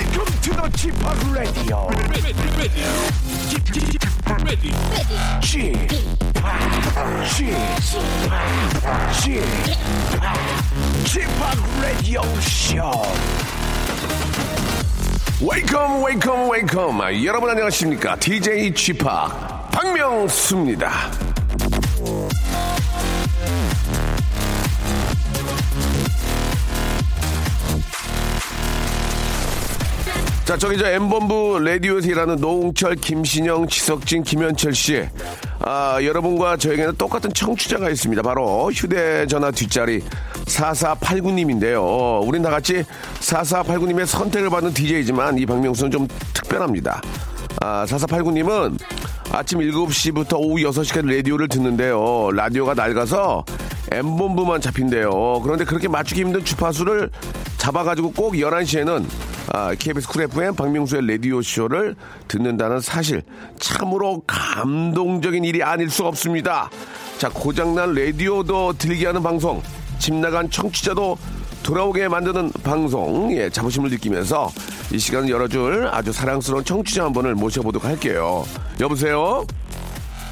Welcome to the Chip Radio. Chip, Chip, Chip, Radio Show. Welcome, welcome, welcome. 아, 여러분 안녕하십니까? DJ Chip 박명수입니다. 자, 저기 저 M본부 라디오에서 일하는 노홍철, 김신영, 지석진, 김현철 씨. 아, 여러분과 저에게는 똑같은 청취자가 있습니다. 바로 휴대전화 뒷자리 4489님인데요. 우린 다 같이 4489님의 선택을 받는 DJ지만 이 박명수는 좀 특별합니다. 아, 4489님은 아침 7시부터 오후 6시까지 라디오를 듣는데요. 라디오가 낡아서 M본부만 잡힌대요. 그런데 그렇게 맞추기 힘든 주파수를 잡아가지고 꼭 11시에는 아, KBS 쿨 FM 박명수의 라디오 쇼를 듣는다는 사실. 참으로 감동적인 일이 아닐 수 없습니다. 자, 고장난 라디오도 들게 하는 방송. 집 나간 청취자도 돌아오게 만드는 방송. 예, 자부심을 느끼면서 이 시간 열어줄 아주 사랑스러운 청취자 한 분을 모셔보도록 할게요. 여보세요?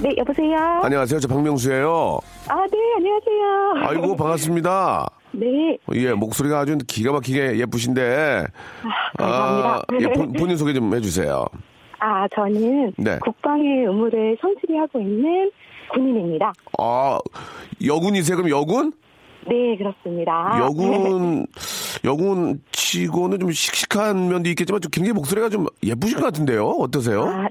네, 여보세요? 안녕하세요. 저 박명수예요. 아, 네, 안녕하세요. 아이고, 반갑습니다. 네, 예, 목소리가 아주 기가 막히게 예쁘신데. 감사합니다. 예, 본, 본인 소개 좀 해주세요. 아, 저는 네. 국방의 의무를 성실히 하고 있는 군인입니다. 아, 여군이세요? 그럼 여군? 네, 그렇습니다. 여군, 여군 치고는 좀 씩씩한 면도 있겠지만 좀 굉장히 목소리가 좀 예쁘실 것 같은데요? 어떠세요? 아,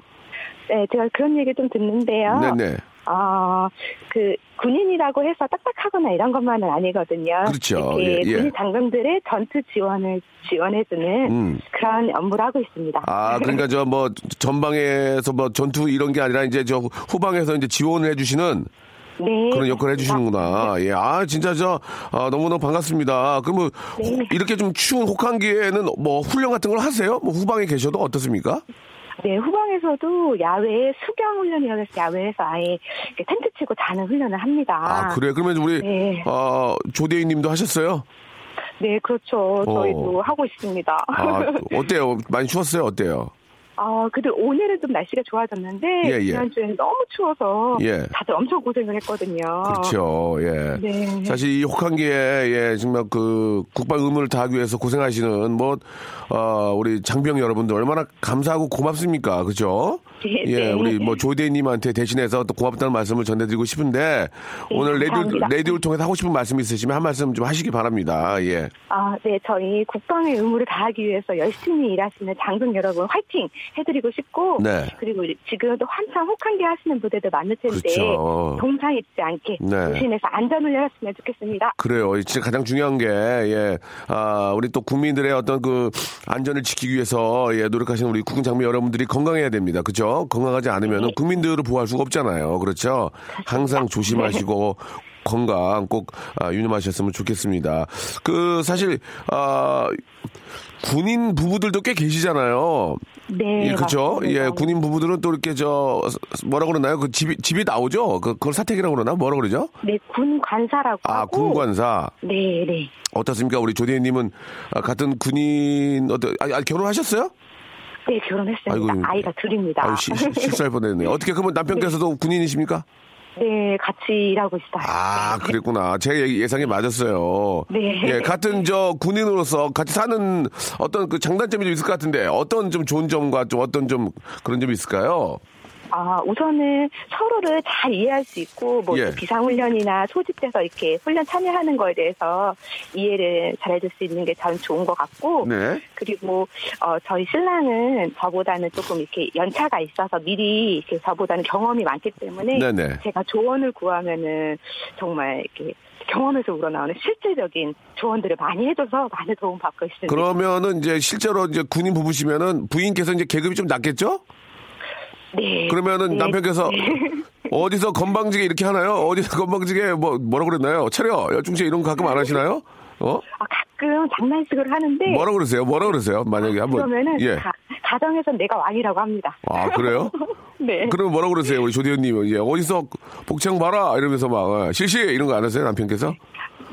네, 제가 그런 얘기 좀 듣는데요. 네네. 아, 그 군인이라고 해서 딱딱하거나 이런 것만은 아니거든요. 그렇죠. 예, 예. 군인 장병들의 전투 지원을 지원해주는 음. 그런 업무를 하고 있습니다. 아, 그러니까 저 뭐 전방에서 뭐 전투 이런 게 아니라 이제 저 후방에서 이제 지원을 해주시는 네, 그런 역할을 해주시는구나. 예, 아, 진짜 저, 아, 너무너무 반갑습니다. 그러면 네. 호- 이렇게 좀 추운 혹한기에는 뭐 훈련 같은 걸 하세요? 뭐 후방에 계셔도 어떻습니까? 네, 후방에서도 야외 수경 훈련이라고 해서 야외에서 아예 텐트 치고 자는 훈련을 합니다. 아, 그래. 그러면 우리, 네. 어, 조대인 님도 하셨어요? 네, 그렇죠. 저희도 하고 있습니다. 아, 어때요? 많이 추웠어요? 어때요? 아, 근데 오늘은 좀 날씨가 좋아졌는데 예, 예. 지난주에는 너무 추워서 예. 다들 엄청 고생을 했거든요. 그렇죠. 예. 네. 사실 이 혹한기에 예, 정말 그 국방 의무를 다하기 위해서 고생하시는 뭐 어, 우리 장병 여러분들 얼마나 감사하고 고맙습니까? 그죠? 네, 예, 네. 우리 뭐 조대님한테 대신해서 또 고맙다는 말씀을 전해드리고 싶은데 오늘 네, 감사합니다. 라디오를 통해서 하고 싶은 말씀 있으시면 한 말씀 좀 하시기 바랍니다. 예. 아, 네, 저희 국방의 의무를 다하기 위해서 열심히 일하시는 장병 여러분 화이팅 해드리고 싶고, 네. 그리고 지금도 한창 혹한기 하시는 부대들 많을 텐데 그렇죠. 동상 입지 않게 네. 조심해서 안전 훈련했으면 좋겠습니다. 그래요. 진짜 가장 중요한 게, 예, 아, 우리 또 국민들의 어떤 그 안전을 지키기 위해서, 예, 노력하시는 우리 국군 장병 여러분들이 건강해야 됩니다. 그죠? 건강하지 않으면 네. 국민들을 보호할 수가 없잖아요. 그렇죠? 항상 조심하시고, 건강 꼭 아, 유념하셨으면 좋겠습니다. 그, 사실, 아, 군인 부부들도 꽤 계시잖아요. 네, 예, 그죠? 맞습니다. 예, 군인 부부들은 또 이렇게 저, 뭐라 그러나요? 그 집이, 집이 나오죠? 그, 그걸 사택이라고 그러나? 뭐라 그러죠? 네, 군 관사라고 아, 하고. 군관사. 네, 네. 어떻습니까? 우리 조대님은 아, 같은 군인 어떤 아, 아, 결혼하셨어요? 네, 결혼했습니다. 아이고, 아이가 둘입니다. 아유, 시- 시- 실수할 뻔했네요. 어떻게 그러면 남편께서도 군인이십니까? 네, 같이 일하고 있어요. 아, 그랬구나. 제 예- 예상이 맞았어요. 네. 예, 같은 저 군인으로서 같이 사는 어떤 그 장단점이 좀 있을 것 같은데 어떤 좀 좋은 점과 좀 어떤 좀 그런 점이 있을까요? 아, 우선은 서로를 잘 이해할 수 있고, 뭐, 예. 비상훈련이나 소집돼서 이렇게 훈련 참여하는 거에 대해서 이해를 잘 해줄 수 있는 게전 좋은 것 같고, 네. 그리고, 어, 저희 신랑은 저보다는 조금 이렇게 연차가 있어서 미리 이렇게 저보다는 경험이 많기 때문에, 네네. 제가 조언을 구하면은 정말 이렇게 경험에서 우러나오는 실질적인 조언들을 많이 해줘서 많은 도움 받고 있습니다. 그러면은 이제 실제로 이제 군인 부부시면은 부인께서 이제 계급이 좀 낮겠죠? 네. 그러면은 네. 남편께서 네. 어디서 건방지게 이렇게 하나요? 어디서 건방지게 뭐 뭐라 그랬나요? 차려 열중시 이런 거 가끔 안 하시나요? 어? 아, 가끔 장난식으로 하는데 뭐라 그러세요? 뭐라 그러세요? 만약에 한번 그러면은 예. 가, 가정에서 내가 왕이라고 합니다. 아 그래요? 네. 그러면 뭐라 그러세요? 우리 조대현님 이제 어디서 복창 봐라 이러면서 막 어, 실시 이런 거 안 하세요? 남편께서?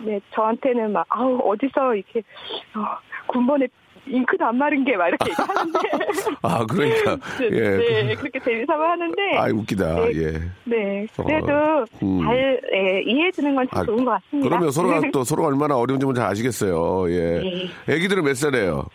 네, 저한테는 막 아우 어디서 이렇게 어, 군번에 잉크도 안 마른 게 막 이렇게 얘기하는데 아 그러니까 네, 예. 네, 그렇게 재미삼아 하는데 아 웃기다. 네. 예. 네, 그래도 어, 음. 잘 예, 이해해주는 건참 아, 좋은 것 같습니다. 그러면 서로가 또 서로가 얼마나 어려운지 잘 아시겠어요. 예. 네. 애기들은 몇 살이에요?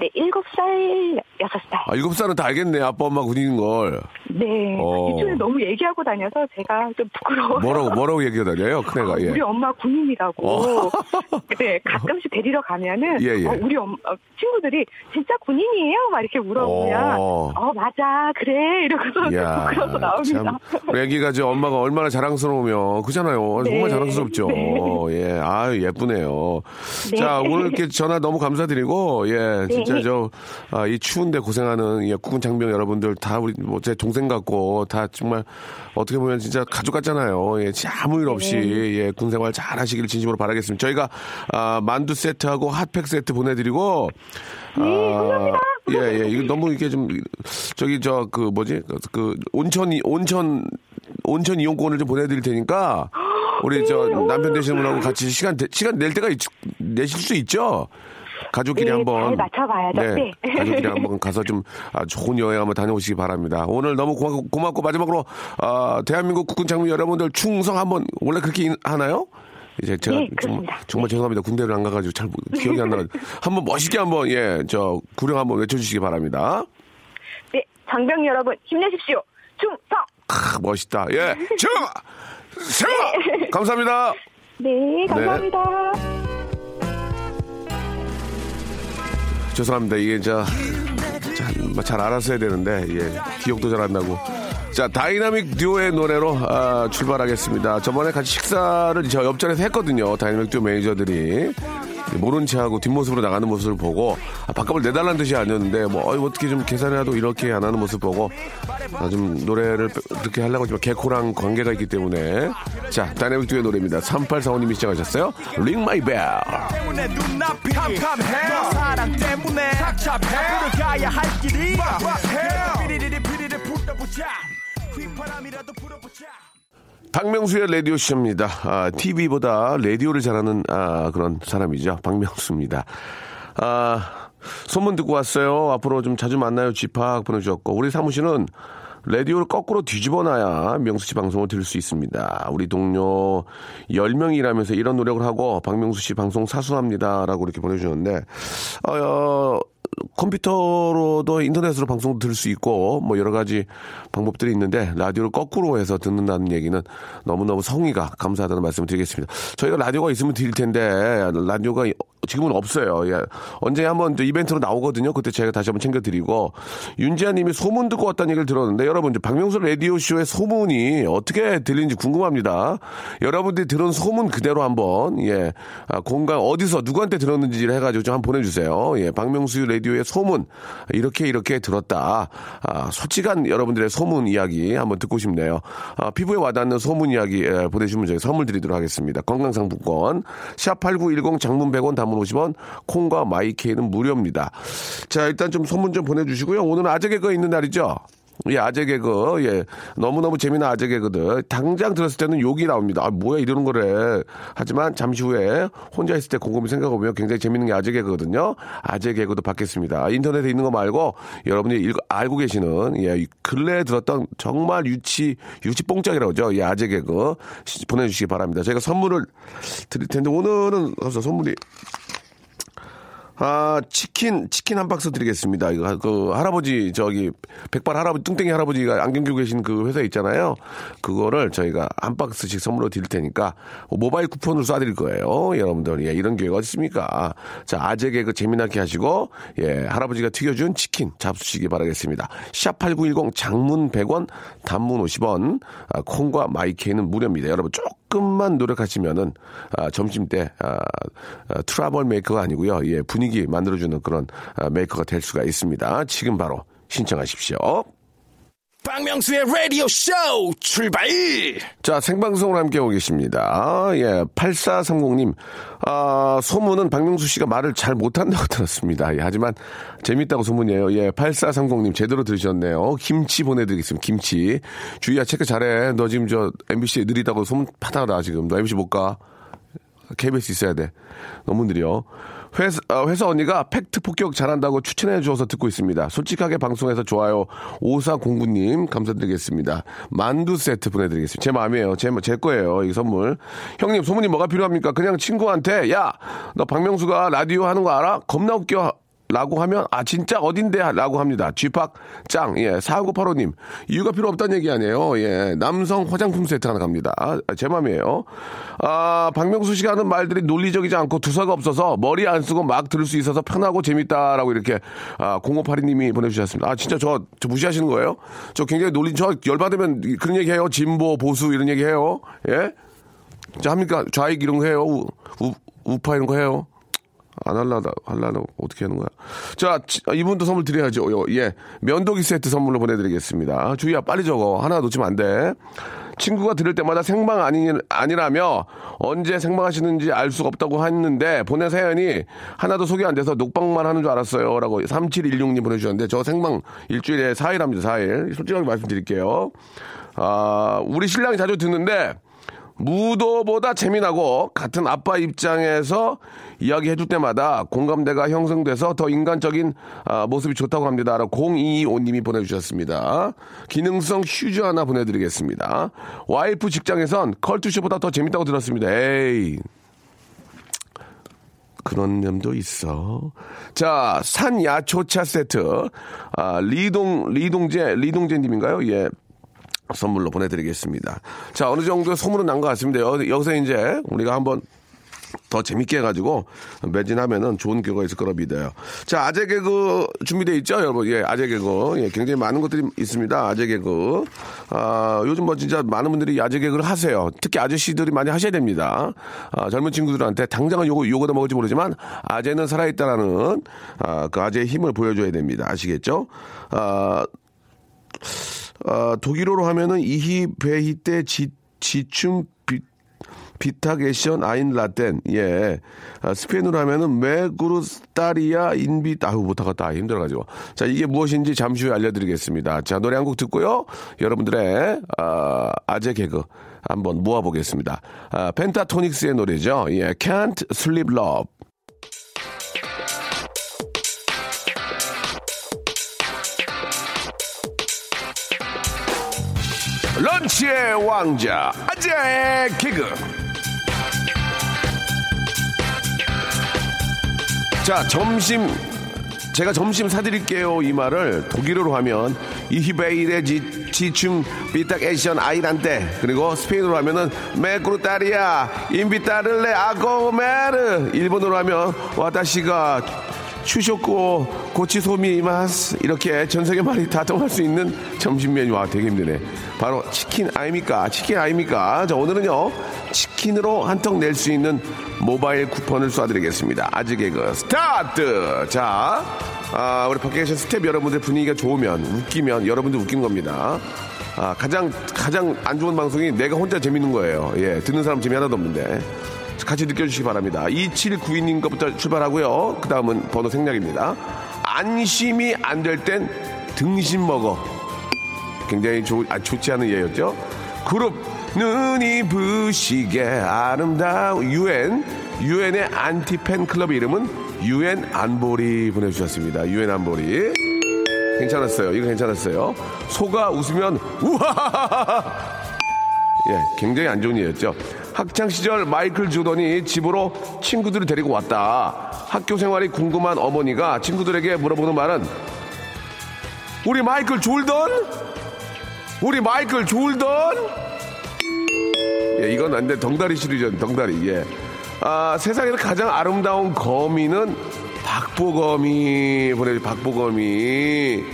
네, 일곱 살, 여섯 살. 아, 일곱 살은 다 알겠네. 아빠, 엄마 군인인 걸. 네, 어. 이쪽에 너무 얘기하고 다녀서 제가 좀 부끄러워. 뭐라고, 뭐라고 얘기해 다녀요? 큰애가, 예. 우리 엄마 군인이라고. 어. 네, 가끔씩 데리러 가면은 예, 예. 어, 우리 엄, 어, 친구들이 진짜 군인이에요? 막 이렇게 물어보면 어. 어, 맞아 그래 이러고서 부끄러워서 나옵니다. 참. 애기가 저 엄마가 얼마나 자랑스러우면, 그잖아요. 정말 네. 자랑스럽죠. 네. 예. 아유, 예쁘네요. 네. 자, 오늘 이렇게 전화 너무 감사드리고, 예. 진짜 네. 저, 아, 이 추운데 고생하는 예, 국군 장병 여러분들 다 우리, 뭐, 제 동생 같고, 다 정말 어떻게 보면 진짜 가족 같잖아요. 예. 아무 일 없이, 네. 예. 군 생활 잘 하시길 진심으로 바라겠습니다. 저희가, 아, 만두 세트하고 핫팩 세트 보내드리고, 네, 아. 예, 예. 이거 너무 이게 좀, 저기, 저, 그, 뭐지? 그, 그 온천, 이- 온천, 온천 이용권을 좀 보내드릴 테니까, 우리 저, 남편 되시는 분하고 같이 시간, 대- 시간 낼 때가 있, 내실 수 있죠? 가족끼리 네, 한번. 잘 맞춰봐야죠. 네. 가족끼리 한번 가서 좀 아, 좋은 여행 한번 다녀오시기 바랍니다. 오늘 너무 고맙고, 고맙고 마지막으로, 아, 대한민국 국군 장병 여러분들 충성 한번, 원래 그렇게 인- 하나요? 이제 제가 네, 정말. 정말 죄송합니다. 군대를 안 가가지고 잘 모- 기억이 안 나가지고. 한번 멋있게 한번, 예, 저, 구령 한번 외쳐주시기 바랍니다. 네, 장병 여러분 힘내십시오. 충성. 크, 멋있다. 예, 저! 저! 감사합니다. 네, 감사합니다. 죄송합니다. 이게 저, 잘, 잘 알았어야 되는데, 예, 기억도 잘 안 나고. 자, 다이나믹 듀오의 노래로 아, 출발하겠습니다. 저번에 같이 식사를 저 옆자리에서 했거든요. 다이나믹 듀오 매니저들이. 모른 체 하고 뒷모습으로 나가는 모습을 보고 아, 밥값을 내달라는 뜻이 아니었는데 뭐 어이, 어떻게 좀 계산해도 이렇게 안 하는 모습 보고 아, 좀 노래를 그렇게 하려고 하지만 개코랑 관계가 있기 때문에 자 다이나믹 듀오의 노래입니다 3845님이 시작하셨어요 불러보자 휘파람이라도 불어보자 박명수의 라디오 쇼입니다. 아, TV보다 라디오를 잘하는 아, 그런 사람이죠. 박명수입니다. 아, 소문 듣고 왔어요. 앞으로 좀 자주 만나요. 집합 보내주셨고 우리 사무실은 라디오를 거꾸로 뒤집어 놔야 명수 씨 방송을 들을 수 있습니다. 우리 동료 10명이 일하면서 이런 노력을 하고 박명수 씨 방송 사수합니다. 라고 이렇게 보내주셨는데, 어, 컴퓨터로도 인터넷으로 방송도 들을 수 있고 뭐 여러 가지 방법들이 있는데 라디오를 거꾸로 해서 듣는다는 얘기는 너무너무 성의가 감사하다는 말씀을 드리겠습니다. 저희가 라디오가 있으면 드릴 텐데 라디오가 지금은 없어요. 예. 언제 한번 저 이벤트로 나오거든요. 그때 제가 다시 한번 챙겨드리고 윤지아 님이 소문 듣고 왔다는 얘기를 들었는데 여러분 박명수 라디오 쇼의 소문이 어떻게 들리는지 궁금합니다. 여러분들이 들은 소문 그대로 한번 예 아, 공간 어디서 누구한테 들었는지를 해가지고 좀 한번 보내주세요. 예 박명수 라디오의 소문 이렇게 이렇게 들었다. 아, 솔직한 여러분들의 소문 이야기 한번 듣고 싶네요. 아, 피부에 와닿는 소문 이야기 예, 보내주시면 저희 선물 드리도록 하겠습니다. 건강상품권 샵8910 장문 100원 단문 50원 콩과 마이케이는 무료입니다. 자 일단 좀 소문 좀 보내주시고요. 오늘은 아재 개그 있는 날이죠. 예, 아재 개그, 예. 너무너무 재미난 아재 개그들. 당장 들었을 때는 욕이 나옵니다. 아, 뭐야, 이러는 거래. 하지만 잠시 후에 혼자 있을 때 곰곰이 생각해보면 굉장히 재밌는 게 아재 개그거든요. 아재 개그도 받겠습니다. 인터넷에 있는 거 말고 여러분이 읽- 알고 계시는, 예, 근래에 들었던 정말 유치, 유치 뽕짝이라고 하죠. 예, 아재 개그 시- 보내주시기 바랍니다. 저희가 선물을 드릴 텐데 오늘은, 선물이 아, 치킨, 치킨 한 박스 드리겠습니다. 이거, 그, 할아버지, 저기, 백발 할아버지, 뚱땡이 할아버지가 안경 끼고 계신 그 회사 있잖아요. 그거를 저희가 한 박스씩 선물로 드릴 테니까, 모바일 쿠폰으로 쏴드릴 거예요. 여러분들, 예, 이런 기회가 어디 있습니까? 자, 아재 개그 재미나게 하시고, 예, 할아버지가 튀겨준 치킨 잡수시기 바라겠습니다. 샵8910 장문 100원, 단문 50원, 아, 콩과 마이케이는 무료입니다. 여러분, 조금만 노력하시면은, 아, 점심 때, 아, 아, 트러블 메이커가 아니고요. 예, 분위기 만들어주는 그런 아, 메이커가 될 수가 있습니다. 지금 바로 신청하십시오. 박명수의 라디오 쇼 출발! 자, 생방송으로 함께하고 계십니다. 예, 8430님. 아, 소문은 박명수 씨가 말을 잘 못한다고 들었습니다. 예, 하지만 재밌다고 소문이에요. 예, 8430님 제대로 들으셨네요. 김치 보내드리겠습니다. 김치. 주희야, 체크 잘해. 너 지금 저 MBC 느리다고 소문 파다하다 지금. 너 MBC 못 가. KBS 있어야 돼. 너무 느려. 회사, 어, 회사 언니가 팩트 폭격 잘한다고 추천해 주어서 듣고 있습니다. 솔직하게 방송해서 좋아요. 5409님, 감사드리겠습니다. 만두 세트 보내드리겠습니다. 제 마음이에요. 제, 제 거예요. 이 선물. 형님, 소문이 뭐가 필요합니까? 그냥 친구한테, 야, 너 박명수가 라디오 하는 거 알아? 겁나 웃겨. 라고 하면 아 진짜 어딘데 라고 합니다. 쥐팍 짱 예. 4985님 이유가 필요 없다는 얘기 아니에요. 예. 남성 화장품 세트 하나 갑니다. 아, 제 맘이에요. 아 박명수 씨가 하는 말들이 논리적이지 않고 두서가 없어서 머리 안 쓰고 막 들을 수 있어서 편하고 재밌다라고 이렇게 아 0582님이 보내 주셨습니다. 아 진짜 저, 저 무시하시는 거예요? 저 굉장히 논리 저 열받으면 그런 얘기 해요. 진보 보수 이런 얘기 해요. 예? 자 합니까? 좌익 이런 거 해요. 우, 우, 우파 이런 거 해요. 안 할라다, 할라다, 어떻게 하는 거야? 자, 지- 이분도 선물 드려야죠. 요, 예. 면도기 세트 선물로 보내드리겠습니다. 주희야, 빨리 적어. 하나 놓치면 안 돼. 친구가 들을 때마다 생방 아니, 아니라며 언제 생방하시는지 알 수가 없다고 했는데 보낸 사연이 하나도 소개 안 돼서 녹방만 하는 줄 알았어요. 라고 3716님 보내주셨는데 저 생방 일주일에 4일 합니다. 4일. 솔직하게 말씀드릴게요. 아, 우리 신랑이 자주 듣는데 무도보다 재미나고 같은 아빠 입장에서 이야기해 줄 때마다 공감대가 형성돼서 더 인간적인 아, 모습이 좋다고 합니다. 0225님이 보내주셨습니다. 기능성 휴즈 하나 보내드리겠습니다. 와이프 직장에선 컬투쇼보다 더 재밌다고 들었습니다. 에이. 그런 면도 있어. 자, 산야초차 세트. 아, 리동, 리동재, 리동재님인가요? 예. 선물로 보내드리겠습니다. 자, 어느 정도 소문은 난 것 같습니다. 여- 여기서 이제 우리가 한번 더 재밌게 해가지고 매진하면은 좋은 결과가 있을 거라 믿어요. 자, 아재 개그 준비되어 있죠, 여러분? 예, 아재 개그. 예, 굉장히 많은 것들이 있습니다. 아재 개그. 아, 요즘 뭐 진짜 많은 분들이 아재 개그를 하세요. 특히 아저씨들이 많이 하셔야 됩니다. 아, 젊은 친구들한테 당장은 요거, 요거도 먹을지 모르지만 아재는 살아있다라는 아, 그 아재의 힘을 보여줘야 됩니다. 아시겠죠? 아, 아, 독일어로 하면은 Ich werde Sie, Sie zum Mi, Mittagessen einladen 예. 아, 스페인어로 하면은 Me gustaría invi 아우 못하겠다. 힘들어가지고. 자 이게 무엇인지 잠시 후에 알려드리겠습니다. 자 노래 한 곡 듣고요. 여러분들의 아, 아재 개그 한번 모아보겠습니다. 아, 펜타토닉스의 노래죠. 예 Can't Sleep Love. 런치의 왕자 아재 개그 자 점심. 제가 점심 사드릴게요. 이 말을 독일어로 하면 Ich werde Sie, Sie zum Mittagessen einladen. 그리고 스페인어로 하면은 Me gustaría invitarle a comer. 일본어로 하면 私が昼食をご馳走します 이렇게 전 세계 말이 다 통할 수 있는 점심 메뉴 와 되게 힘드네. 바로 치킨 아닙니까? 치킨 아닙니까? 자 오늘은요 치킨으로 한턱 낼 수 있는 모바일 쿠폰을 쏴드리겠습니다. 아직 개그 스타트! 자 아, 우리 밖에 계신 스텝 여러분들 분위기가 좋으면 웃기면 여러분들 웃긴 겁니다. 아, 가장 가장 안 좋은 방송이 내가 혼자 재밌는 거예요. 예 듣는 사람 재미 하나도 없는데 같이 느껴주시기 바랍니다. 2792님 것부터 출발하고요. 그 다음은 번호 생략입니다. 안심이 안 될 땐 등심 먹어. 굉장히 좋, 아, 좋지 않은 예였죠. 그룹 눈이 부시게 아름다운 유엔 유엔의 안티 팬클럽 이름은 유엔 안보리 보내주셨습니다. 유엔 안보리 괜찮았어요. 이거 괜찮았어요. 소가 웃으면 우하하하하 예, 굉장히 안 좋은 예였죠. 학창 시절 마이클 조던이 집으로 친구들을 데리고 왔다. 학교 생활이 궁금한 어머니가 친구들에게 물어보는 말은 우리 마이클 졸던? 우리 마이클 졸던? 예, 이건 안 돼. 덩다리 시리즈, 덩다리. 예. 아, 세상에서 가장 아름다운 거미는 박보검이 보내주 박보검이.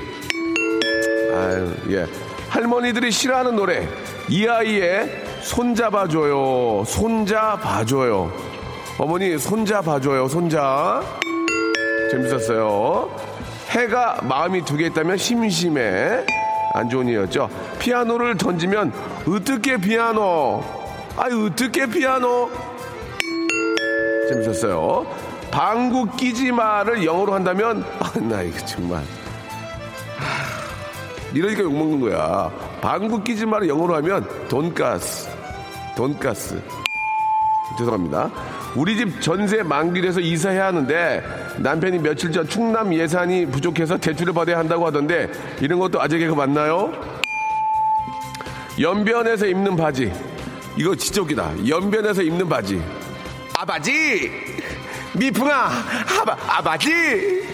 아유, 예. 할머니들이 싫어하는 노래. 이 아이의 손잡아줘요. 손잡아줘요. 어머니, 손잡아줘요. 손자. 재밌었어요. 해가 마음이 두 개 있다면 심심해. 안 좋은 이였죠. 피아노를 던지면 어떻게 피아노? 아유 어떻게 피아노? 재밌었어요. 방구 끼지 마를 영어로 한다면 아, 나 이거 정말 하, 이러니까 욕 먹는 거야. 방구 끼지 마를 영어로 하면 돈가스, 돈가스. 죄송합니다. 우리 집 전세 만기돼서 이사해야 하는데 남편이 며칠 전 충남 예산이 부족해서 대출을 받아야 한다고 하던데 이런 것도 아재 개그 맞나요? 연변에서 입는 바지 이거 진짜 웃기다. 연변에서 입는 바지 아바지 미풍아 아바 아바지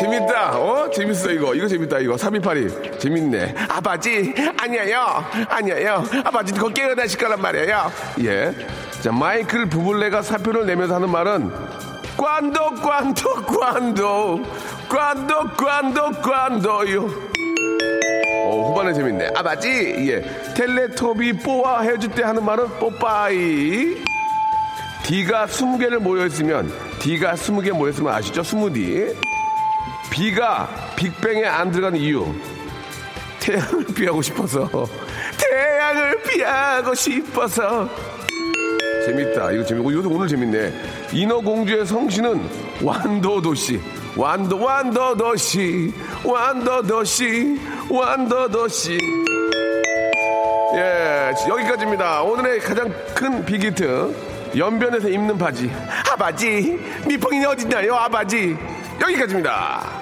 재밌다. 어? 재밌어, 이거. 이거 재밌다, 이거. 3282. 재밌네. 아버지, 아니에요. 아니에요. 아버지, 그거 깨어나실 거란 말이에요. 예. 자, 마이클 부블레가 사표를 내면서 하는 말은, 꽌도, 꽌도, 꽌도, 꽌도, 꽌도, 꽌도요. 어, 후반에 재밌네. 아버지, 예. 텔레토비 뽀와 해줄 때 하는 말은 뽀빠이. D가 20개를 모여있으면, D가 20개 모였으면 아시죠? 스무디. B가 빅뱅에 안 들어가는 이유. 태양을 피하고 싶어서. 태양을 피하고 싶어서. 재밌다. 이거 재밌고. 이것도 오늘 재밌네. 인어공주의 성씨는 완도도시. 완도, 완도도시. 완도도시. 완도도시. 예, 여기까지입니다. 오늘의 가장 큰 빅히트. 연변에서 입는 바지. 아바지. 미풍이 어딨나요, 아바지. 여기까지입니다.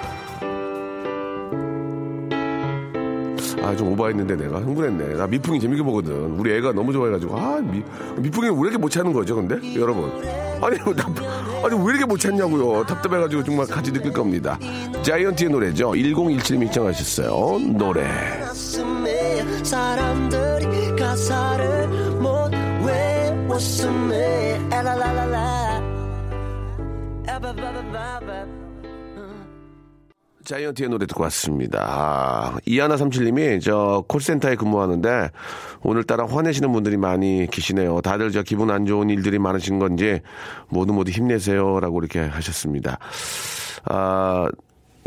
아, 좀 오버했는데 내가 흥분했네. 나 미풍이 재밌게 보거든. 우리 애가 너무 좋아해가지고. 아, 미, 미풍이 왜 이렇게 못 찾는 거죠, 근데? 여러분. 아니, 나, 아니, 왜 이렇게 못 찾냐고요. 답답해가지고 정말 같이 느낄 겁니다. 자이언티의 노래죠. 1017님 신청하셨어요. 노래. 사람들이 가사를 못 외웠으면 해 에라라라라 에바바바바바 자이언티의 노래 듣고 왔습니다. 아, 이하나37님이 저 콜센터에 근무하는데 오늘따라 화내시는 분들이 많이 계시네요. 다들 저 기분 안 좋은 일들이 많으신 건지 모두 모두 힘내세요라고 이렇게 하셨습니다. 아,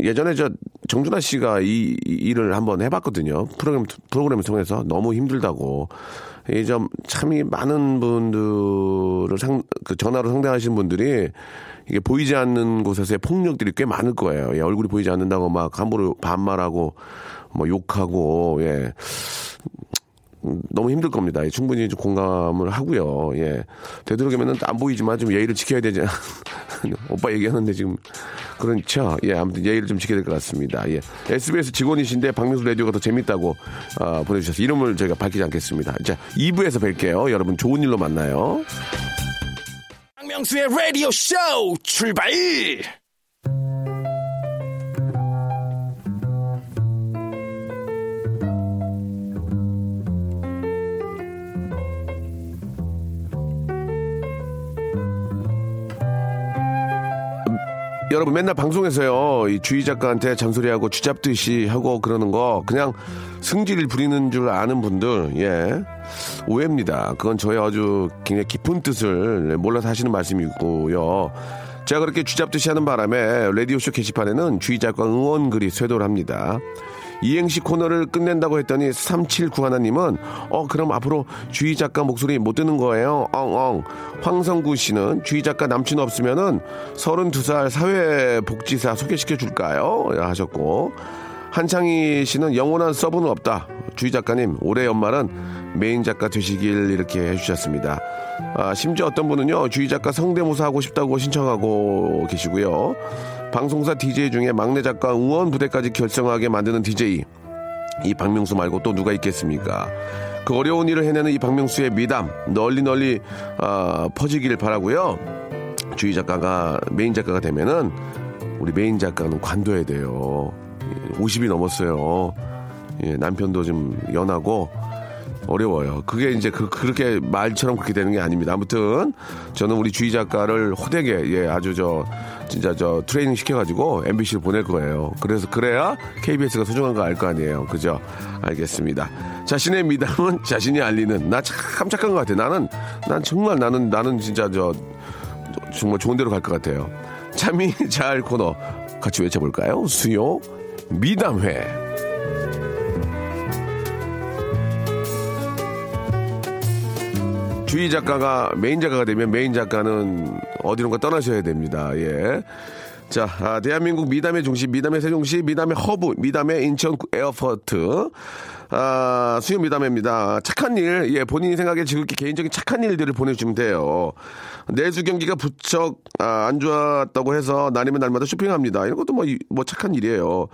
예전에 저 정준하 씨가 이, 이 일을 한번 해봤거든요. 프로그램 프로그램을 통해서 너무 힘들다고. 이좀 참이 많은 분들을 상, 그 전화로 상대하시는 분들이 이게 보이지 않는 곳에서의 폭력들이 꽤 많을 거예요. 예, 얼굴이 보이지 않는다고 막 함부로 반말하고 뭐 욕하고 예. 음, 너무 힘들 겁니다. 예, 충분히 좀 공감을 하고요. 예. 되도록이면은 안 보이지만 좀 예의를 지켜야 되지. 오빠 얘기하는데 지금 그렇죠. 예, 아무튼 예의를 좀 지켜야 될 것 같습니다. 예. SBS 직원이신데 박명수 라디오가 더 재밌다고 아, 보내주셔서 이름을 저희가 밝히지 않겠습니다. 자, 2부에서 뵐게요. 여러분 좋은 일로 만나요. 박명수의 라디오 쇼 출발! 여러분 맨날 방송에서요 이 주희 작가한테 잔소리하고 쥐잡듯이 하고 그러는 거 그냥 승질을 부리는 줄 아는 분들 예 오해입니다. 그건 저의 아주 굉장히 깊은 뜻을 몰라서 하시는 말씀이고요. 제가 그렇게 쥐잡듯이 하는 바람에 라디오쇼 게시판에는 작가 응원글이 쇄도를 합니다. 이행시 코너를 끝낸다고 했더니 379 하나님은 어 그럼 앞으로 주희 작가 목소리 못 듣는 거예요. 엉엉. 황성구 씨는 주희 작가 남친 없으면은 32살 사회복지사 소개시켜 줄까요? 하셨고 한창희 씨는 영원한 서브는 없다. 주희 작가님 올해 연말은 메인 작가 되시길 이렇게 해주셨습니다. 아, 심지어 어떤 분은요 주희 작가 성대모사 하고 싶다고 신청하고 계시고요. 방송사 DJ 중에 막내 작가 응원 부대까지 결성하게 만드는 DJ 이 박명수 말고 또 누가 있겠습니까? 그 어려운 일을 해내는 이 박명수의 미담 널리 널리 어, 퍼지기를 바라고요. 주희 작가가 메인 작가가 되면은 우리 메인 작가는 관둬야 돼요. 50이 넘었어요. 예, 남편도 좀 연하고 어려워요. 그게 이제 그, 그렇게 말처럼 그렇게 되는 게 아닙니다. 아무튼 저는 우리 주희 작가를 호되게 예, 아주 저 진짜 저 트레이닝 시켜가지고 MBC를 보낼 거예요. 그래서 그래야 KBS가 소중한 거 알 거 아니에요. 그죠? 알겠습니다. 자신의 미담은 자신이 알리는 나 참 착한 것 같아. 나는 난 정말 나는 나는 진짜 저 정말 좋은 데로 갈 것 같아요. 참이 잘 코너 같이 외쳐볼까요? 수요 미담회. 주희 작가가 메인 작가가 되면 메인 작가는 어디론가 떠나셔야 됩니다. 예. 자, 아, 대한민국 미담의 중심, 미담의 세종시, 미담의 허브, 미담의 인천 airport. 아, 수요 미담입니다. 착한 일, 예, 본인이 생각에 지극히 개인적인 착한 일들을 보내주시면 돼요. 내수 경기가 부쩍 아, 안 좋았다고 해서 날이면 날마다 쇼핑합니다. 이런 것도 뭐, 이- 뭐 착한 일이에요.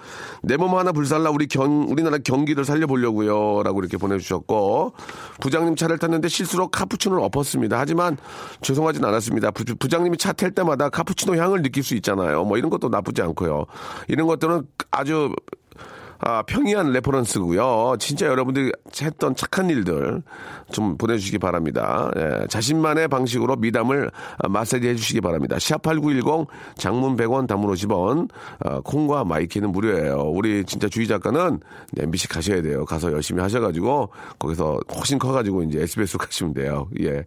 내 몸 하나 불살라 우리 경, 우리나라 경기를 살려보려고요. 라고 이렇게 보내주셨고, 부장님 차를 탔는데 실수로 카푸치노를 엎었습니다. 하지만 죄송하진 않았습니다. 부, 부장님이 차 탈 때마다 카푸치노 향을 느낄 수 있잖아요. 뭐 이런 것도 나쁘지 않고요. 이런 것들은 아주 아, 평이한 reference고요. 진짜 여러분들이 했던 착한 일들 좀 보내주시기 바랍니다. 예, 자신만의 방식으로 미담을 아, 마사지 해주시기 바랍니다. 샵8910 장문 100원 단문 50원 아, 콩과 마이케이는 무료예요. 우리 진짜 주희 작가는 MBC 가셔야 돼요. 가서 열심히 하셔가지고 거기서 훨씬 커가지고 이제 SBS로 가시면 돼요. 예.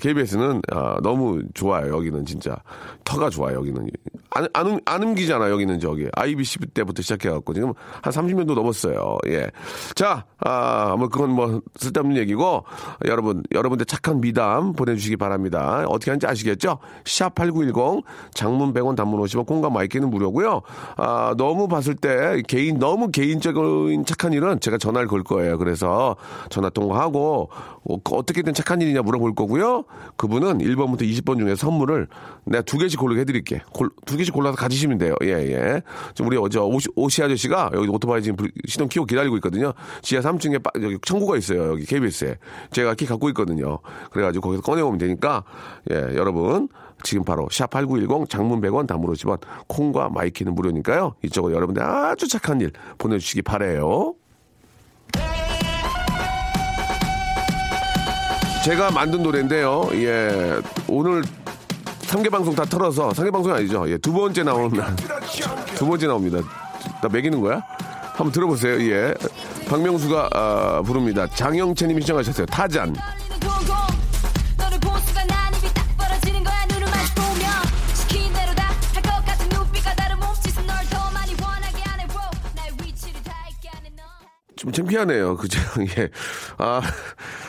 KBS는 아, 너무 좋아요. 여기는 진짜 터가 좋아요. 여기는 안, 안, 움- 안 옮기잖아. 여기는 저기 IBC 때부터 시작해갖고 지금 한 30년도 넘었어요. 예. 자, 아, 뭐 그건 뭐 쓸데없는 얘기고 여러분 여러분들 착한 미담 보내주시기 바랍니다. 어떻게 하는지 아시겠죠? 샵 #8910 장문 100원, 단문 50원, 공과 마이크는 무료고요. 아, 너무 봤을 때 개인 너무 개인적인 착한 일은 제가 전화를 걸 거예요. 그래서 전화 통화하고 어, 어떻게든 착한 일이냐 물어볼 거고요. 그분은 1번부터 20번 중에 선물을 내가 두 개씩 고르게 해드릴게. 골- 두 개씩 골라서 가지시면 돼요. 예, 예. 지금 우리 어저 오시, 오시 아저씨가 여기 오토바이 지금 불- 시동 키고 기다리고 있거든요. 지하 3층에 빠, 여기 창고가 있어요. 여기 KBS에. 제가 키 갖고 있거든요. 그래가지고 거기서 꺼내오면 되니까, 예, 여러분. 지금 바로 샵8910 장문 100원 단문 50원 콩과 마이케이는 무료니까요. 이쪽으로 여러분들 아주 착한 일 보내주시기 바래요. 제가 만든 노래인데요. 예, 오늘 3개 방송 다 털어서 3개 방송이 아니죠. 예, 두 번째 나옵니다. 두 번째 나옵니다. 나 매기는 거야? 한번 들어보세요. 예. 박명수가 아, 부릅니다. 장영채 님이 신청하셨어요. 타잔. 좀 창피하네요. 그죠? 예. 아,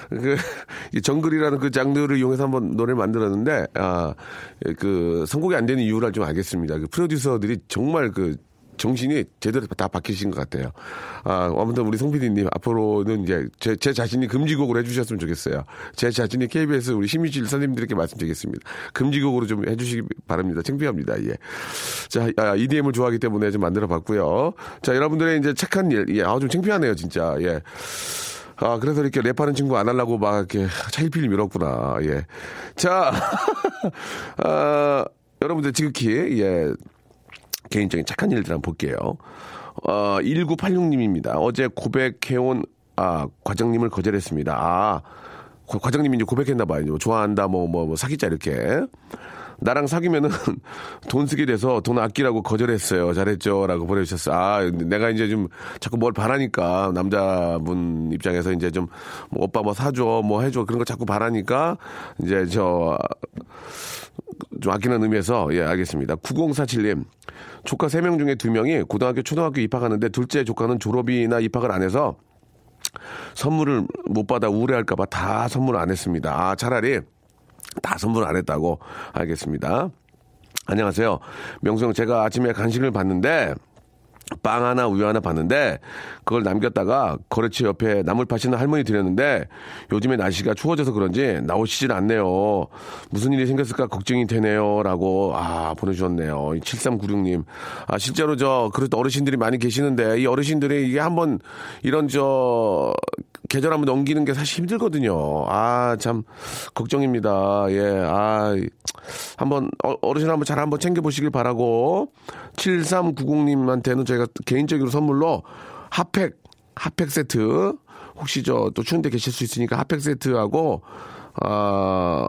그, 이 정글이라는 그 장르를 이용해서 한번 노래를 만들었는데, 아, 예, 그, 선곡이 안 되는 이유를 좀 알겠습니다. 그 프로듀서들이 정말 그, 정신이 제대로 다 박히신 것 같아요. 아, 아무튼 우리 송 PD님, 앞으로는 이제 제, 제 자신이 금지곡으로 해주셨으면 좋겠어요. 제 자신이 KBS 우리 심의질 선생님들에게 말씀드리겠습니다. 금지곡으로 좀 해주시기 바랍니다. 창피합니다. 예. 자, 아, EDM을 좋아하기 때문에 좀 만들어 봤고요. 자, 여러분들의 이제 착한 일, 예, 아, 좀 창피하네요, 진짜. 예. 아, 그래서 이렇게 랩하는 친구 안 하려고 막 이렇게 차일피일 밀었구나. 예. 자, 아, 여러분들 지극히, 예, 개인적인 착한 일들 한번 볼게요. 어, 1986님입니다. 어제 고백해온, 아, 과장님을 거절했습니다. 아, 과- 과장님이 이제 고백했나봐요. 좋아한다, 뭐, 뭐, 뭐, 사귀자, 이렇게. 나랑 사귀면은 돈 쓰게 돼서 돈 아끼라고 거절했어요. 잘했죠. 라고 보내주셨어요. 아, 내가 이제 좀 자꾸 뭘 바라니까 남자분 입장에서 이제 좀 뭐 오빠 뭐 사줘, 뭐 해줘. 그런 거 자꾸 바라니까 이제 저 좀 아끼는 의미에서 예 알겠습니다. 9047님 조카 3명 중에 2명이 고등학교 초등학교 입학하는데 둘째 조카는 졸업이나 입학을 안 해서 선물을 못 받아 우울해할까봐 다 선물 안 했습니다. 아 차라리 다 선물 안 했다고 알겠습니다. 안녕하세요. 명수 형 제가 아침에 간식을 봤는데 빵 하나 우유 하나 봤는데 그걸 남겼다가 거래처 옆에 나물 파시는 할머니 드렸는데 요즘에 날씨가 추워져서 그런지 나오시질 않네요. 무슨 일이 생겼을까 걱정이 되네요라고 아 보내주셨네요. 7396님 아 실제로 저 그릇 어르신들이 많이 계시는데 이 어르신들이 이게 한번 이런 저 계절 한번 넘기는 게 사실 힘들거든요. 아, 참, 걱정입니다. 예, 아, 한번, 어, 어르신 한번 잘 한번 챙겨보시길 바라고, 7390님한테는 저희가 개인적으로 선물로 핫팩, 핫팩 세트, 혹시 저 또 추운데 계실 수 있으니까 핫팩 세트하고, 아,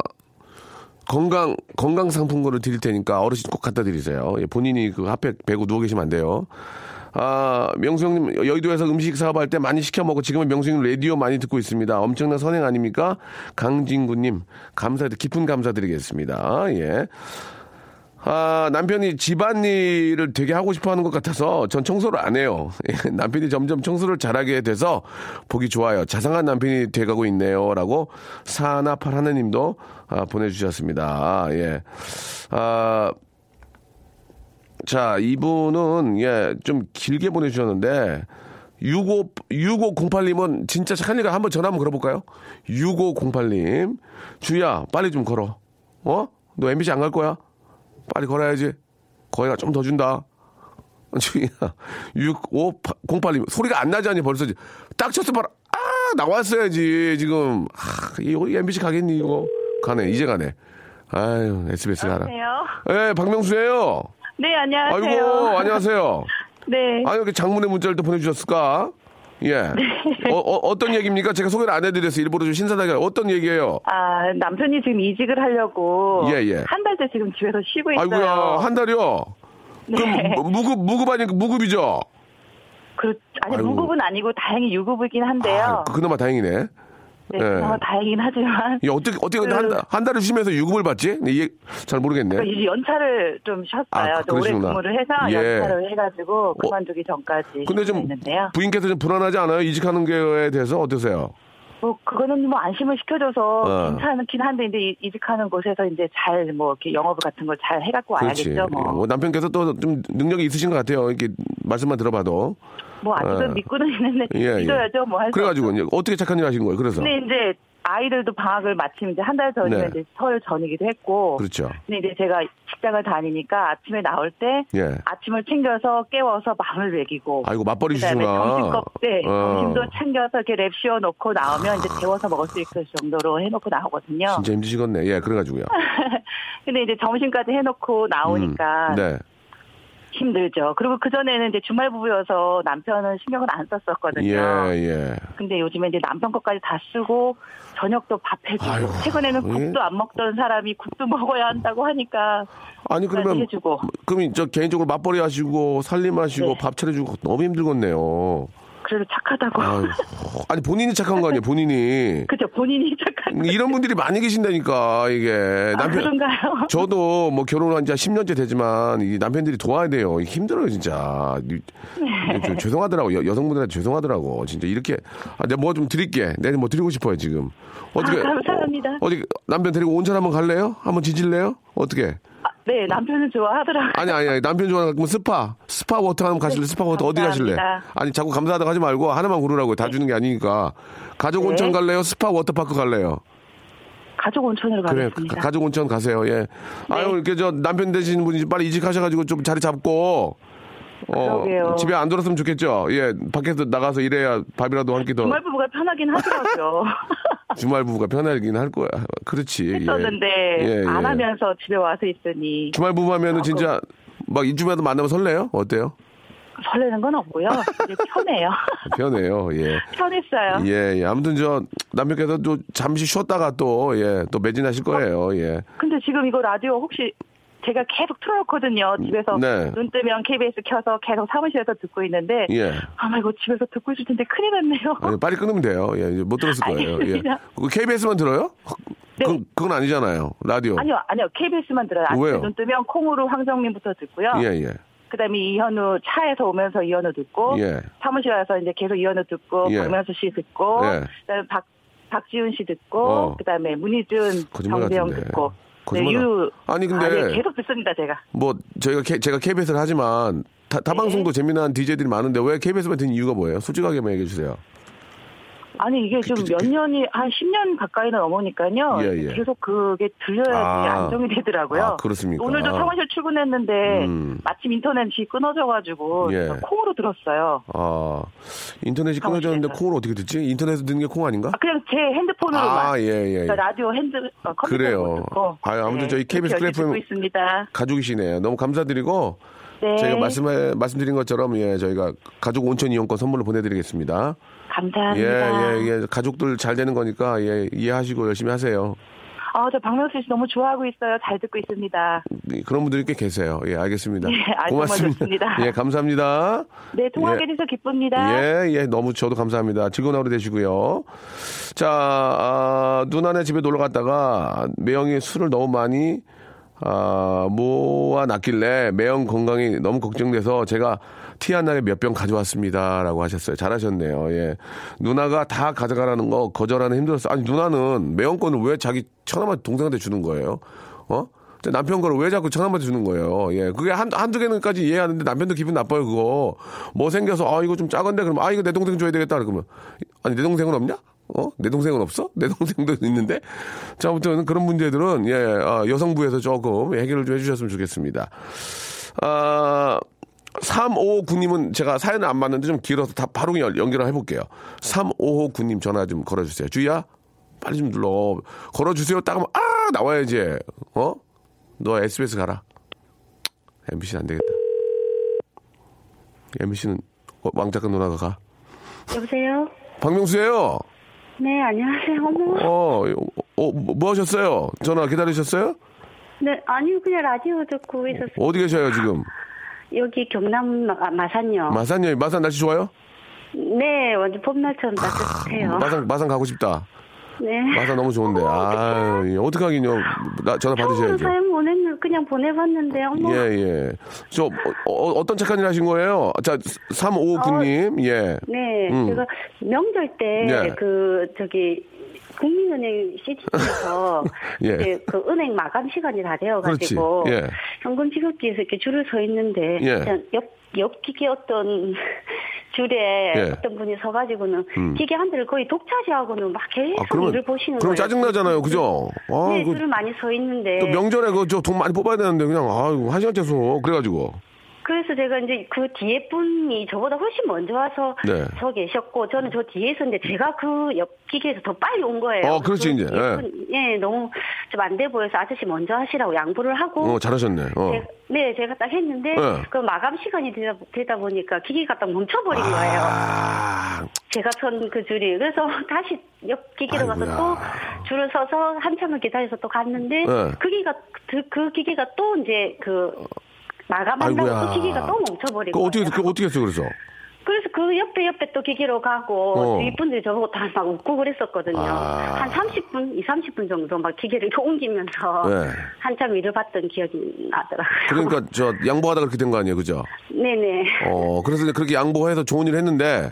건강 건강 상품권을 드릴 테니까 어르신 꼭 갖다 드리세요. 예, 본인이 그 핫팩 베고 누워 계시면 안 돼요. 아, 명수 형님, 여의도에서 음식 사업할 때 많이 시켜 먹고 지금은 명수 형님 라디오 많이 듣고 있습니다. 엄청난 선행 아닙니까? 강진구님, 감사, 깊은 감사드리겠습니다. 예. 아, 남편이 집안일을 되게 하고 싶어 하는 것 같아서 전 청소를 안 해요. 예, 남편이 점점 청소를 잘하게 돼서 보기 좋아요. 자상한 남편이 돼가고 있네요. 라고 사나팔 하나님도 아, 보내주셨습니다. 예. 아, 자, 이분은, 예, 좀 길게 보내주셨는데, 65, 6508님은 진짜 착하니까 한번 전화 한번 걸어볼까요? 6508님. 주야, 빨리 좀 걸어. 어? 너 MBC 안 갈 거야? 빨리 걸어야지. 거기가 좀 더 준다. 주야, 6508님. 소리가 안 나잖니, 벌써. 딱 쳤어, 봐라. 아, 나왔어야지, 지금. 아, 이거 MBC 가겠니, 이거? 가네, 이제 가네. 아유, SBS 가라. 예, 박명수예요 네, 안녕하세요. 아이고, 안녕하세요. 네. 아, 이렇게 장문의 문자를 또 보내주셨을까? 예. 어, 떤 얘기입니까? 제가 소개를 안 해드려서 일부러 좀 신선하게. 어떤 얘기예요? 아, 남편이 지금 이직을 하려고 예, 예. 한 달째 지금 집에서 쉬고 있어요. 아이고야, 한 달이요? 그럼 네. 무- 무급, 무급 아니, 무급이죠? 그, 아니, 아이고. 무급은 아니고 다행히 유급이긴 한데요. 아, 그나마 다행이네. 네, 예. 그나마 다행이긴 하지만. 이 어떻게, 어떻게 그- 한, 달- 한 달을 쉬면서 유급을 받지? 네, 이해 잘 모르겠네. 그 이제 연차를 좀 쉬었어요. 아, 또 오래. 근무를 해서 예. 연차를 해가지고 그만두기 전까지 근데 좀 있는데요. 부인께서 좀 불안하지 않아요? 이직하는 거에 대해서 어떠세요? 뭐 그거는 뭐 안심을 시켜줘서 어. 괜찮긴 한데 이제 이- 이직하는 곳에서 이제 잘 뭐 이렇게 영업 같은 걸 잘 해갖고. 와야겠죠. 뭐, 뭐 남편께서 또 좀 능력이 있으신 것 같아요. 이렇게 말씀만 들어봐도. 뭐 아직은 어. 믿고는 있는데 예, 예. 믿어야죠. 뭐할 수 그래가지고. 이제 어떻게 착한 일 하신 거예요? 그래서. 근데 이제 아이들도 방학을 마침 이제 한 달 전이면 네. 이제 설 전이기도 했고. 그렇죠. 근데 이제 제가 직장을 다니니까 아침에 나올 때 예. 아침을 챙겨서 깨워서 마음을 먹이고. 아이고 맞벌이 그다음에 주시구나. 점심컵 때 어. 점심도 챙겨서 이렇게 랩 씌워 놓고 나오면 이제 데워서 먹을 수 있을 정도로 해놓고 나오거든요. 진짜 힘드시겠네. 예, 그래가지고요. 근데 이제 점심까지 해놓고 나오니까 음, 네. 힘들죠. 그리고 그 전에는 이제 주말 부부여서 남편은 신경을 안 썼었거든요. 예, 예. 근데 요즘에 이제 남편 것까지 다 쓰고 저녁도 밥 해주고 아이고, 최근에는 예. 국도 안 먹던 사람이 국도 먹어야 한다고 하니까 아니 그러면 해주고. 그럼 저 개인적으로 맞벌이 하시고 살림하시고 네. 밥 차려주고 너무 힘들겠네요. 그래도 착하다고. 아유, 아니 본인이 착한 거 아니에요, 본인이. 그죠 본인이 착한. 이런 분들이 많이 계신다니까 이게 아, 그런가요? 저도 뭐 결혼한 지 10년째 되지만 이 남편들이 도와야 돼요. 힘들어요 진짜. 이- 네. 좀 죄송하더라고 여, 여성분들한테 죄송하더라고 진짜 이렇게 아, 내가 뭐 좀 드릴게. 내가 뭐 드리고 싶어요 지금. 어떻게 아, 감사합니다. 어, 디 남편 데리고 온천 한번 갈래요? 한번 지질래요? 어떻게? 아, 네 남편은 좋아하더라고요. 아니 아니 아니 남편 좋아하는 거 스파 스파 water 한번 가실래? 스파 water 어디 가실래? 네. 아니 자꾸 감사하다고 하지 말고 하나만 고르라고요. 다 주는 게 아니니까. 가족 네. 온천 갈래요? 스파 워터파크 갈래요? 가족 온천으로 그래 가겠습니다. 네. 가, 족 온천 가세요. 예. 아유 이렇게 저 남편 되시는 분이 빨리 이직하셔가지고 좀 자리 잡고 어 그러게요. 집에 안 들었으면 좋겠죠. 예 밖에서 나가서 일해야 밥이라도 한 끼더 주말 부부가 편하긴 하더라고요. 주말 부부가 편하긴 할 거야. 그렇지. 예. 했었는데 예, 예. 안 하면서 집에 와서 있으니 주말 부부 하면은 진짜 막 이주마다 만나면 설레요? 어때요? 설레는 건 없고요. 편해요. 편해요. 예. 편했어요. 예, 예. 아무튼 저 남편께서 또 잠시 쉬었다가 또 예, 또 매진하실 거예요. 예. 근데 지금 이거 라디오 혹시 제가 계속 틀어놓거든요. 집에서 네. 눈 뜨면 KBS 켜서 계속 사무실에서 듣고 있는데 예. 아마 이거 집에서 듣고 있을 텐데 큰일 났네요. 아니, 빨리 끊으면 돼요. 예, 못 들었을 거예요. 예. 알겠습니다. 그 KBS만 들어요? 네. 그, 그건 아니잖아요. 라디오. 아니요, 아니요. KBS만 들어요. 왜요? 눈 뜨면 콩으로 황정민부터 듣고요. 예, 예. 그다음에 이현우 차에서 오면서 이현우 듣고 예. 사무실 와서 이제 계속 이현우 듣고 예. 박명수 씨 듣고 예. 그다음에 박 박지훈 씨 듣고 어. 그다음에 문희준 정재영. 듣고 거짓말 네, 유 아니, 근데- 아, 네, 계속 듣습니다 제가 뭐 저희가 K- 제가 KBS를 하지만 타, 타 네. 방송도 재미난 DJ들이 많은데 왜 KBS만 듣는 이유가 뭐예요? 솔직하게만 얘기해 주세요. 아니 이게 좀 몇 년이 한 10년 가까이는 넘으니까요. 예, 예. 계속 그게 들려야지 아. 안정이 되더라고요. 아, 그렇습니까? 오늘도 사무실 출근했는데 음. 마침 인터넷이 끊어져가지고 예. 콩으로 들었어요. 아, 인터넷이 끊어졌는데. 콩을 어떻게 듣지? 인터넷에서 듣는 게 콩 아닌가? 아, 그냥 제 핸드폰으로만 아, 예, 예. 그러니까 라디오 핸드 어, 컴퓨터로 그래요. 듣고 아유, 아무튼 네, 저희 KBS 듣고 있습니다. 가족이시네요. 너무 감사드리고 네. 저희가 말씀해, 말씀드린 것처럼 예, 저희가 가족 온천 이용권 선물로 보내드리겠습니다. 감사합니다. 예, 예, 예. 가족들 잘 되는 거니까 예, 이해하시고 열심히 하세요. 아, 저 박명수 씨 너무 좋아하고 있어요. 잘 듣고 있습니다. 그런 분들이 꽤 계세요. 예, 알겠습니다. 예, 좋습니다. 예, 감사합니다. 네, 통화하게 예. 돼서 기쁩니다. 예, 예, 너무 저도 감사합니다. 즐거운 하루 되시고요. 자, 아, 누나네 집에 놀러 갔다가 매형이 술을 너무 많이 아, 모아 놨길래 매형 건강이 너무 걱정돼서 제가 티한 날에 몇병 가져왔습니다. 라고 하셨어요. 잘하셨네요. 예. 누나가 다 가져가라는 거 거절하는 힘들었어. 아니, 누나는 거는 왜 자기 처남한테 동생한테 주는 거예요? 어? 남편 거를 왜 자꾸 처남한테 주는 거예요? 예. 그게 한, 한두 개는까지 이해하는데 남편도 기분 나빠요, 그거. 뭐 생겨서, 아, 이거 좀 작은데? 그러면, 아, 이거 내 동생 줘야 되겠다. 그러면, 아니, 내 동생은 없냐? 어? 내 동생은 없어? 내 동생도 있는데? 자, 아무튼 그런 문제들은, 예, 아, 여성부에서 조금 해결을 좀 해주셨으면 좋겠습니다. 아, 3559님은 제가 사연을 안 받는데 좀 길어서 다 바로 연- 연결을 해볼게요. 3559님 전화 좀 걸어주세요. 주희야, 빨리 좀 눌러. 걸어주세요. 딱 하면, 아! 나와야지. 어? 너 SBS 가라. MBC는 안 되겠다. MBC는 왕작가 누나가 가. 여보세요? 박명수예요 네, 안녕하세요. 어머. 어, 어, 뭐, 뭐 하셨어요? 전화 기다리셨어요? 네, 아니요, 그냥 라디오 듣고 있었어요. 어디 계셔요, 지금? 여기 경남 마, 마산요. 마산이요. 마산 날씨 좋아요? 네, 완전 봄날처럼 따뜻해요. 마산, 마산 가고 싶다. 네. 마산 너무 좋은데. 아유, 예, 어떡하긴요. 나 전화 받으셔야지. 사연 보냈는 그냥 보내봤는데, 어머. 예, 예. 저, 어, 떤 착한 일 하신 거예요? 자, 3559님, 예. 네, 음. 제가 명절 때, 예. 그, 저기, 국민은행 시티에서 예. 그 은행 마감 시간이 다 되어가지고 예. 현금 지급기에서 이렇게 줄을 서 있는데 예. 옆, 옆 기계 어떤 줄에 예. 어떤 분이 서가지고는 음. 기계 한 대를 거의 독차지하고는 막 계속 아, 그러면, 일을 보시는 그럼 거예요. 짜증나잖아요. 그죠? 아, 네, 그, 줄을 많이 서 있는데 또 명절에 그저돈 많이 뽑아야 되는데 그냥, 아이고, 한 시간째 서. 그래가지고. 그래서 제가 이제 그 뒤에 분이 저보다 훨씬 먼저 와서 네. 서 계셨고 저는 저 뒤에 있었는데 제가 그 옆 기계에서 더 빨리 온 거예요. 어, 그렇지, 그 이제. 예. 분, 예, 너무 좀 안 돼 보여서 아저씨 먼저 하시라고 양보를 하고 어, 잘하셨네. 어. 제- 네, 제가 딱 했는데 네. 그 마감 시간이 되다, 되다 보니까 기계가 딱 멈춰버린 거예요. 아, 제가 선 그 줄이 그래서 다시 옆 기계로 가서 아이고야. 또 줄을 서서 한참을 기다려서 또 갔는데 네. 그 기계가 그, 그 기계가 또 이제 그 마감한다고 아이고야. 또 기계가 또 멈춰버린 그. 어떻게, 그 어떻게 했어, 그래서? 그래서 그 옆에 옆에 또 기계로 가고 어. 주위 분들이 저보고 다 막 웃고 그랬었거든요. 아. 한 30분, 2, 30분 정도 막 기계를 이렇게 옮기면서 네. 한참 일을 봤던 기억이 나더라고요. 그러니까 저 양보하다 그렇게 된 거 아니에요, 그죠? 네네. 어, 그래서 그렇게 양보해서 좋은 일을 했는데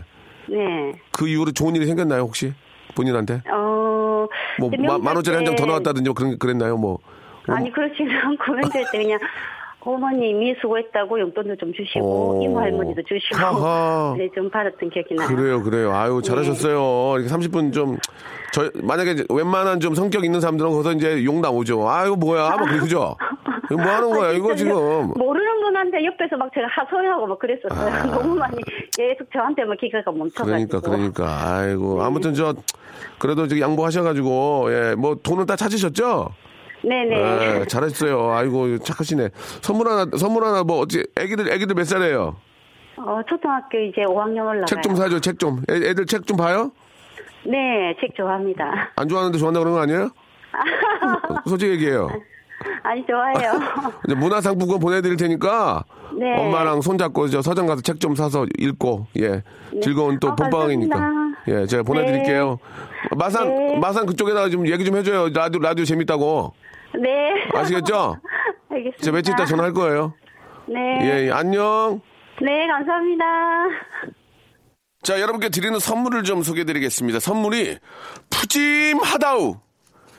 네. 그 이후로 좋은 일이 생겼나요, 혹시? 본인한테? 어. 뭐, 만 원짜리 한 장더 때- 나왔다든지 뭐 그런, 그랬나요, 뭐? 아니 그렇지는 않고 명절 때 그냥 어머님이 수고했다고 용돈도 좀 주시고 어. 이모 할머니도 주시고 하하. 네, 좀 받았던 기억이 나요. 그래요, 그래요. 아유, 잘하셨어요. 이렇게 30분 좀, 저, 만약에 웬만한 좀 성격 있는 사람들은 거기서 이제 욕 나오죠. 아유, 뭐야. 뭐, 그죠? 이거 뭐 하는 거야, 이거 지금. 모르는 분한테 옆에서 막 제가 하소연하고 막 그랬었어요. 너무 많이 계속 저한테만 기계가 멈춰가지고. 아. 그러니까, 그러니까. 아이고. 아무튼 저, 그래도 양보하셔가지고, 예, 뭐, 돈을 다 찾으셨죠? 네네. 예, 잘하셨어요. 아이고, 착하시네. 선물 하나, 선물 하나, 뭐, 어찌, 애기들, 애기들 몇 살이에요? 어, 초등학교 이제 5학년 올라가요. 책 좀 사줘, 책 좀. 애, 애들 책 좀 봐요? 네, 책 좋아합니다. 안 좋아하는데 좋아한다 그런 거 아니에요? 솔직히 얘기해요. 아니 좋아해요. 이제 문화상품권 보내드릴 테니까 네. 엄마랑 손잡고 저 서점 가서 책 좀 사서 읽고 예 즐거운 또 아, 감사합니다. 예 제가 보내드릴게요 마산 네. 마산 그쪽에다가 좀 얘기 좀 해줘요 라디오 라디오 재밌다고 네. 아시겠죠? 알겠습니다. 제가 며칠 있다 전화할 거예요 네. 예, 예 안녕 네, 감사합니다. 자 여러분께 드리는 선물을 좀 소개해 드리겠습니다 선물이 푸짐하다우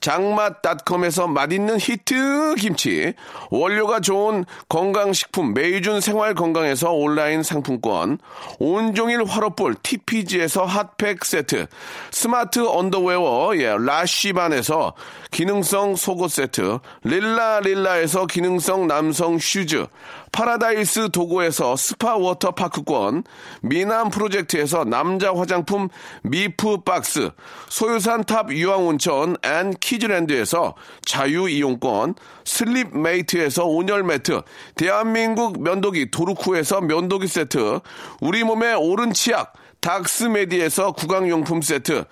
장맛닷컴에서 맛있는 히트 김치, 원료가 좋은 건강식품 메이준 생활건강에서 온라인 상품권, 온종일 화로볼 TPG에서 핫팩 세트, 스마트 언더웨어 예, 라쉬반에서 기능성 속옷 세트, 릴라릴라에서 기능성 남성 슈즈, 파라다이스 도고에서 스파 워터파크권, 미남 프로젝트에서 남자 화장품 미프 박스, 소유산 탑 유황온천 and 키즈랜드에서 자유이용권, 슬립 메이트에서 온열 매트, 대한민국 면도기 도루코에서 면도기 세트, 우리 몸의 오른 치약, 닥스메디에서 구강용품 세트,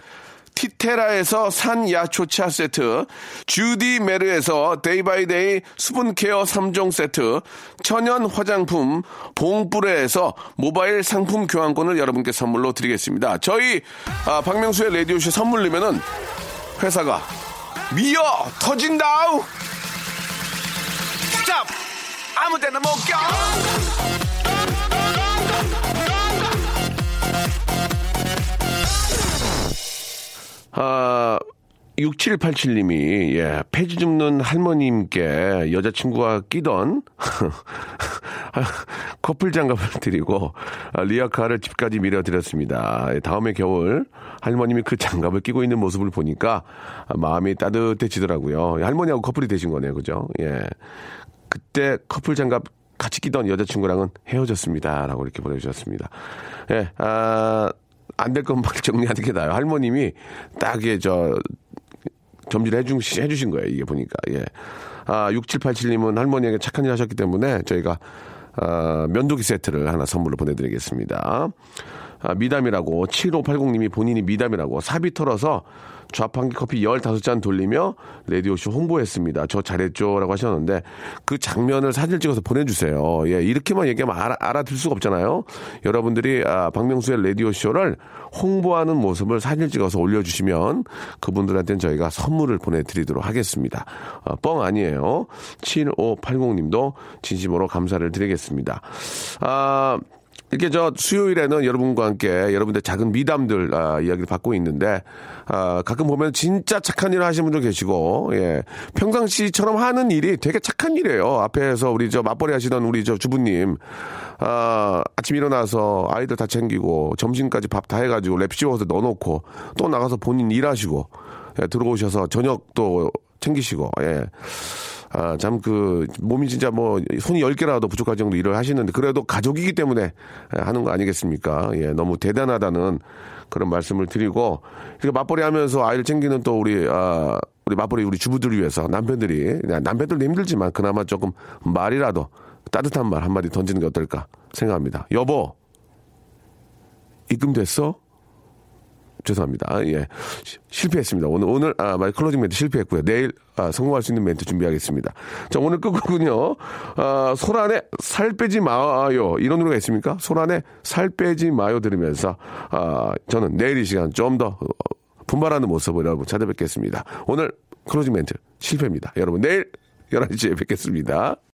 티테라에서 산야초차 세트, 주디 메르에서 데이바이데이 수분케어 3종 세트, 천연 화장품 봉뿌레에서 모바일 상품 교환권을 여러분께 선물로 드리겠습니다. 저희 아, 박명수의 라디오쇼 선물리면은 회사가 미어 터진다우 스탑 아무 데나 못 껴. 아, 6787님이, 예, 폐지 줍는 할머님께 여자친구가 끼던 커플 장갑을 드리고 아, 리아카를 집까지 밀어드렸습니다. 예, 다음에 겨울 할머님이 그 장갑을 끼고 있는 모습을 보니까 마음이 따뜻해지더라고요. 할머니하고 커플이 되신 거네요. 그죠? 예. 그때 커플 장갑 같이 끼던 여자친구랑은 헤어졌습니다. 라고 이렇게 보내주셨습니다. 예, 아, 안 될 것만 정리하는 게 나아요. 할머님이 딱에 저, 점지를 해주, 해주신 거예요. 이게 보니까. 예. 아, 6787님은 할머니에게 착한 일 하셨기 때문에 저희가, 아, 면도기 세트를 하나 선물로 보내드리겠습니다. 아, 미담이라고, 7580님이 본인이 미담이라고 사비 털어서 좌판기 커피 15잔 돌리며 라디오쇼 홍보했습니다. 저 잘했죠. 라고 하셨는데 그 장면을 사진 찍어서 보내주세요. 예, 이렇게만 얘기하면 알아, 알아들 수가 없잖아요. 여러분들이 아, 박명수의 라디오쇼를 홍보하는 모습을 사진 찍어서 올려주시면 그분들한테는 저희가 선물을 보내드리도록 하겠습니다. 어, 뻥 아니에요. 7580님도 진심으로 감사를 드리겠습니다. 아, 이렇게 저 수요일에는 여러분과 함께 여러분들 작은 미담들 아, 이야기를 받고 있는데 아, 가끔 보면 진짜 착한 일을 하시는 분도 계시고 예, 평상시처럼 하는 일이 되게 착한 일이에요. 앞에서 우리 저 맞벌이 하시던 우리 저 주부님 아, 아침 일어나서 아이들 다 챙기고 점심까지 밥 다 해가지고 랩 씌워서 넣어놓고 또 나가서 본인 일하시고 예, 들어오셔서 저녁도 챙기시고 예. 아, 참, 그, 몸이 진짜 뭐, 손이 10개라도 부족할 정도 일을 하시는데, 그래도 가족이기 때문에 하는 거 아니겠습니까? 예, 너무 대단하다는 그런 말씀을 드리고, 이렇게 맞벌이 하면서 아이를 챙기는 또 우리, 아, 우리 맞벌이 우리 주부들을 위해서 남편들이, 남편들도 힘들지만 그나마 조금 말이라도 따뜻한 말 한마디 던지는 게 어떨까 생각합니다. 여보, 입금됐어? 죄송합니다. 아, 예. 시- 실패했습니다. 오늘, 오늘, 아, 말 closing 멘트 실패했고요. 내일, 아, 성공할 수 있는 멘트 준비하겠습니다. 자, 오늘 끝곡은요, 아, 소란에 살 빼지 마요. 이런 노래가 있습니까? 소란에 살 빼지 마요 들으면서, 아, 저는 내일 이 시간 좀더 어, 분발하는 모습을 여러분 찾아뵙겠습니다. 오늘 closing 멘트 실패입니다. 여러분, 내일 11시에 뵙겠습니다.